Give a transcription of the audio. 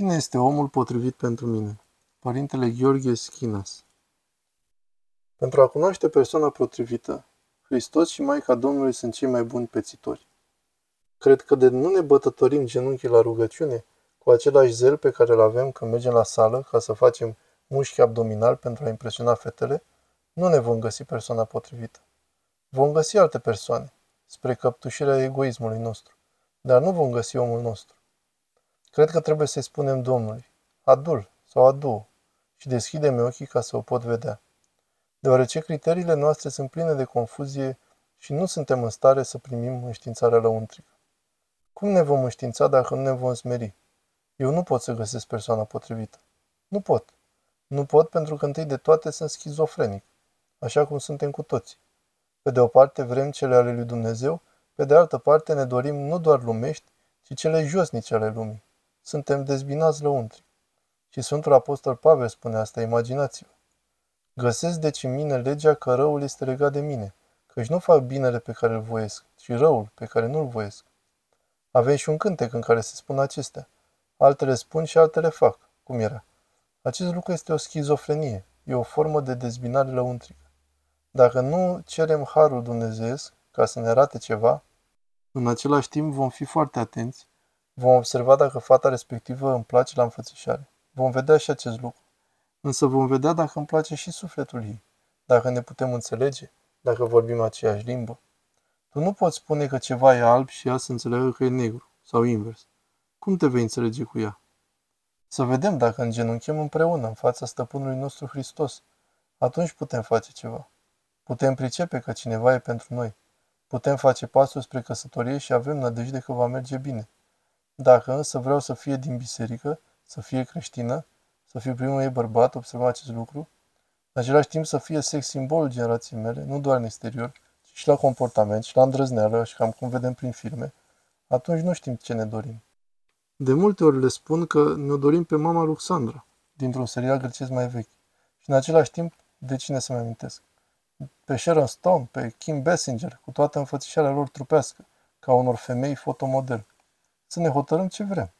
Cine este omul potrivit pentru mine? Părintele Gheorghe Schinas Pentru a cunoaște persoana potrivită, Hristos și Maica Domnului sunt cei mai buni pețitori. Cred că de nu ne bătătorim genunchii la rugăciune cu același zel pe care îl avem când mergem la sală ca să facem mușchi abdominal pentru a impresiona fetele, nu ne vom găsi persoana potrivită. Vom găsi alte persoane, spre căptușirea egoismului nostru, dar nu vom găsi omul nostru. Cred că trebuie să-i spunem Domnului, adul sau adu și deschide-mi ochii ca să o pot vedea. Deoarece criteriile noastre sunt pline de confuzie și nu suntem în stare să primim înștiințarea lăuntrică. Cum ne vom înștiința dacă nu ne vom smeri? Eu nu pot să găsesc persoana potrivită. Nu pot. Nu pot pentru că întâi de toate sunt schizofrenic, așa cum suntem cu toții. Pe de o parte vrem cele ale lui Dumnezeu, pe de altă parte ne dorim nu doar lumești, ci cele josnice ale lumii. Suntem dezbinați lăuntri. Și Sfântul Apostol Pavel spune asta, imaginați-vă. Găsesc deci în mine legea că răul este legat de mine, căci nu fac binele pe care îl voiesc, ci răul pe care nu-l voiesc. Avem și un cântec în care se spun acestea. Altele spun și altele fac, cum era. Acest lucru este o schizofrenie, e o formă de dezbinare lăuntrică. Dacă nu cerem harul dumnezeiesc ca să ne arate ceva, în același timp vom fi foarte atenți, vom observa dacă fata respectivă îmi place la înfățișare. Vom vedea și acest lucru. Însă vom vedea dacă îmi place și sufletul ei, dacă ne putem înțelege, dacă vorbim aceeași limbă. Tu nu poți spune că ceva e alb și ea să înțeleagă că e negru, sau invers. Cum te vei înțelege cu ea? Să vedem dacă îngenunchem împreună în fața stăpânului nostru Hristos. Atunci putem face ceva. Putem pricepe că cineva e pentru noi. Putem face pasul spre căsătorie și avem nădejde că va merge bine. Dacă însă vreau să fie din biserică, să fie creștină, să fie primul ei bărbat, observa acest lucru, în același timp să fie sex simbol generației mele, nu doar în exterior, ci și la comportament și la îndrăzneală, și cam cum vedem prin filme, atunci nu știm ce ne dorim. De multe ori le spun că ne dorim pe mama Luxandra, dintr-un serial grecesc mai vechi. Și în același timp, de cine să-mi amintesc? Pe Sharon Stone, pe Kim Basinger, cu toată înfățișarea lor trupească, ca unor femei fotomodel. Să ne hotărâm ce vrem.